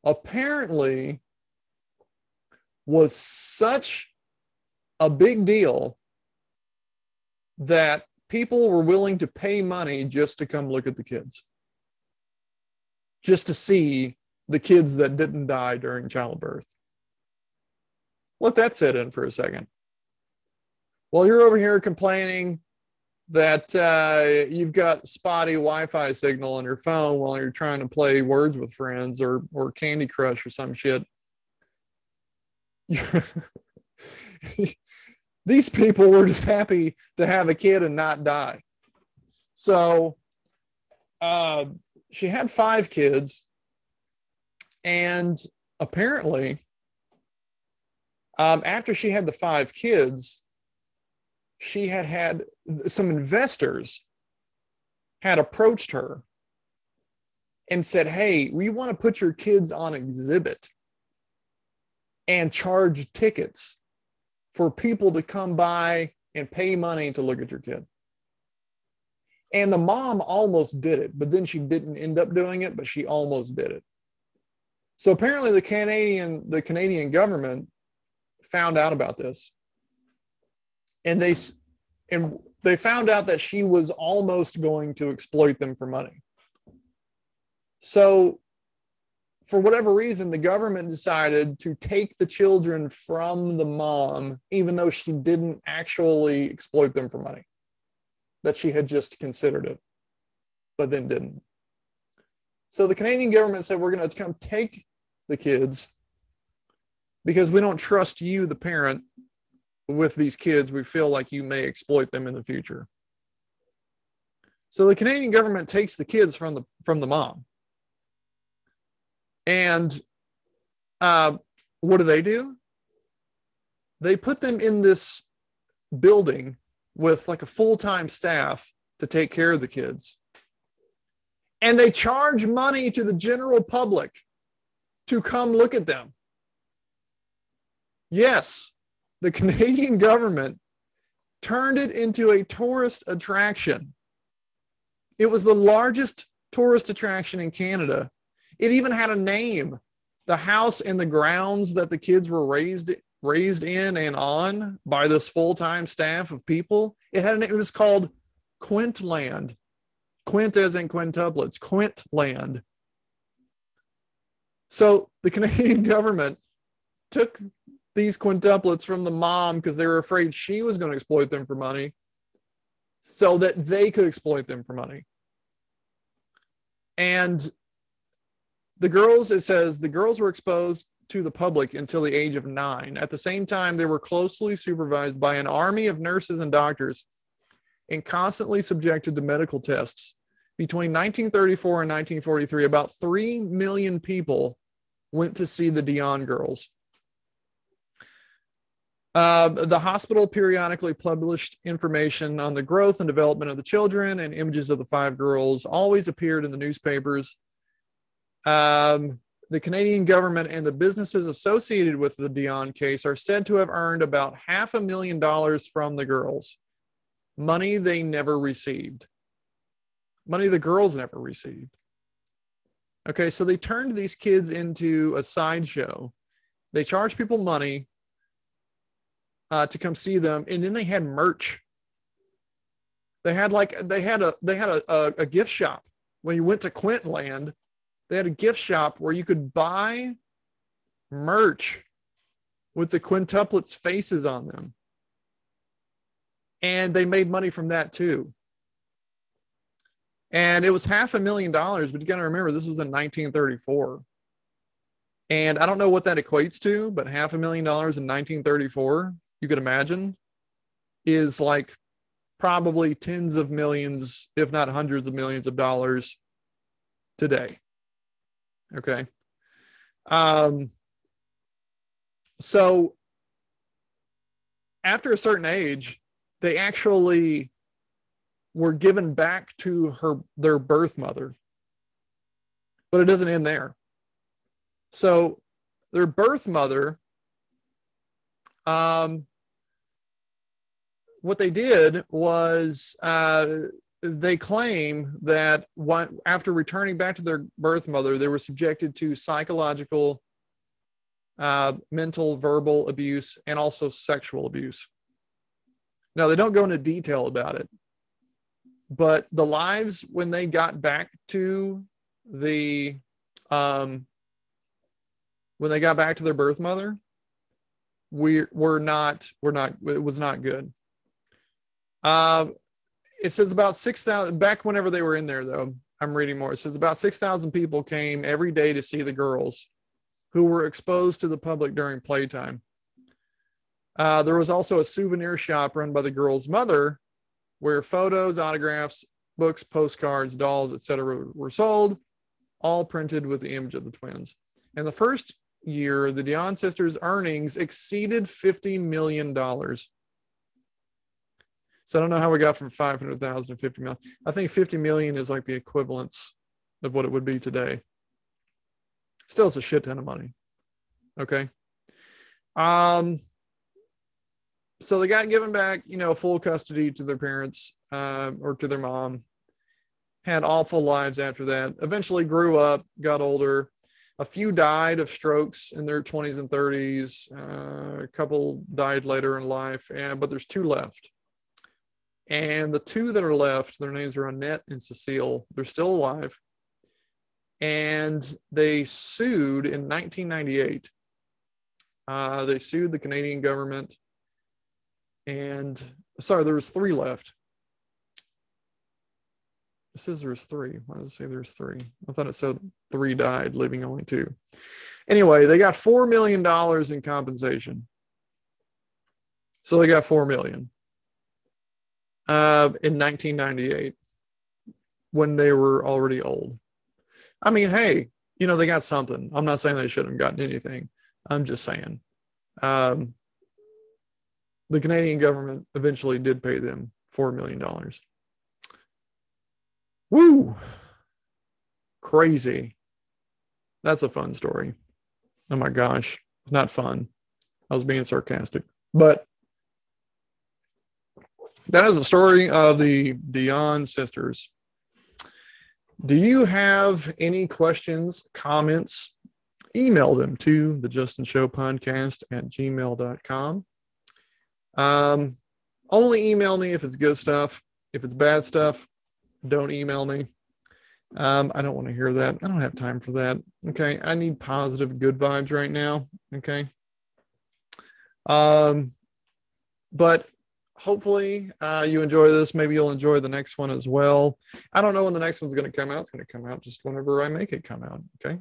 apparently was such a big deal that people were willing to pay money just to come look at the kids, just to see the kids that didn't die during childbirth. Let that sit in for a second. While you're over here complaining that uh, you've got spotty Wi-Fi signal on your phone while you're trying to play Words with Friends or or Candy Crush or some shit. *laughs* these people were just happy to have a kid and not die. So uh, she had five kids, and apparently, um, after she had the five kids, she had had some investors had approached her and said, Hey, we want to put your kids on exhibit and charge tickets for people to come by and pay money to look at your kid. And the mom almost did it, but then she didn't end up doing it, but she almost did it. So apparently the Canadian the Canadian government found out about this. And they and they found out that she was almost going to exploit them for money. So for whatever reason, the government decided to take the children from the mom, even though she didn't actually exploit them for money, that she had just considered it, but then didn't. So the Canadian government said, We're going to come take the kids because we don't trust you, the parent, with these kids. We feel like you may exploit them in the future. So the Canadian government takes the kids from the from the mom and uh, what do they do? They put them in this building with like a full time staff to take care of the kids. And they charge money to the general public to come look at them. Yes, the *laughs* Canadian government turned it into a tourist attraction. It was the largest tourist attraction in Canada it even had a name. The house and the grounds that the kids were raised raised in and on by this full-time staff of people. It had it was called Quintland. Quint as in quintuplets, Quintland. So the *laughs* Canadian government took these quintuplets from the mom because they were afraid she was going to exploit them for money so that they could exploit them for money. And the girls, it says the girls were exposed to the public until the age of nine. At the same time, they were closely supervised by an army of nurses and doctors and constantly subjected to medical tests. Between 1934 and 1943, about 3 million people went to see the Dionne girls. Uh, the hospital periodically published information on the growth and development of the children, and images of the five girls always appeared in the newspapers um, the Canadian government and the businesses associated with the Dionne case are said to have earned about half a million dollars from the girls, money they never received, money the girls never received. Okay, so they turned these kids into a sideshow. They charged people money uh, to come see them, and then they had merch. They had like they had a they had a, a, a gift shop when you went to Quintland they had a gift shop where you could buy merch with the quintuplets faces on them. And they made money from that too. And it was half a million dollars, but you got to remember this was in 1934. And I don't know what that equates to, but half a million dollars in 1934, you could imagine, is like probably tens of millions, if not hundreds of millions of dollars today. Okay. Um, so after a certain age, they actually were given back to her their birth mother. But it doesn't end there. So their birth mother um, what they did was uh, they claim that one, after returning back to their birth mother, they were subjected to psychological, uh, mental, verbal abuse, and also sexual abuse. Now, they don't go into detail about it, but the lives when they got back to the, um, when they got back to their birth mother, we were not, we're not, it was not good. Uh, it says about 6,000 back whenever they were in there though. I'm reading more. It says about 6,000 people came every day to see the girls who were exposed to the public during playtime. Uh, there was also a souvenir shop run by the girl's mother where photos, autographs, books, postcards, dolls, etc. were sold, all printed with the image of the twins. In the first year, the Dionne sisters' earnings exceeded $50 million. So I don't know how we got from 500,000 to 50 million. I think 50 million is like the equivalence of what it would be today. Still, it's a shit ton of money. Okay. Um, so they got given back, you know, full custody to their parents uh, or to their mom. Had awful lives after that. Eventually grew up, got older. A few died of strokes in their 20s and 30s. Uh, a couple died later in life, and, but there's two left. And the two that are left, their names are Annette and Cecile. They're still alive. And they sued in 1998. Uh, they sued the Canadian government. And sorry, there was three left. It says there's three. Why does it say there's three? I thought it said three died, leaving only two. Anyway, they got $4 million in compensation. So they got $4 million uh, in 1998 when they were already old. I mean, hey, you know, they got something. I'm not saying they shouldn't have gotten anything. I'm just saying. Um, the Canadian government eventually did pay them $4 million. Woo! Crazy. That's a fun story. Oh my gosh. Not fun. I was being sarcastic. But that is the story of the Dionne sisters. Do you have any questions, comments? Email them to the Justin Show podcast at gmail.com. Um, only email me if it's good stuff. If it's bad stuff, don't email me. Um, I don't want to hear that. I don't have time for that. Okay. I need positive, good vibes right now. Okay. Um, but hopefully uh, you enjoy this. Maybe you'll enjoy the next one as well. I don't know when the next one's going to come out. It's going to come out just whenever I make it come out. Okay.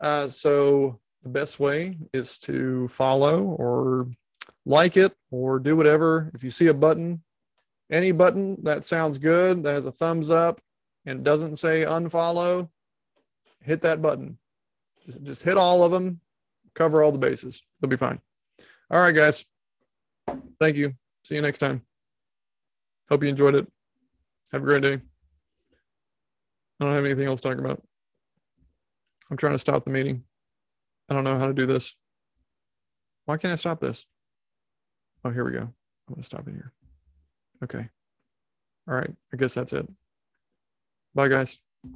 Uh, so the best way is to follow or like it or do whatever. If you see a button, any button that sounds good, that has a thumbs up and doesn't say unfollow, hit that button. Just, just hit all of them, cover all the bases. It'll be fine. All right, guys. Thank you. See you next time. Hope you enjoyed it. Have a great day. I don't have anything else to talk about. I'm trying to stop the meeting. I don't know how to do this. Why can't I stop this? Oh, here we go. I'm going to stop it here. Okay. All right. I guess that's it. Bye, guys.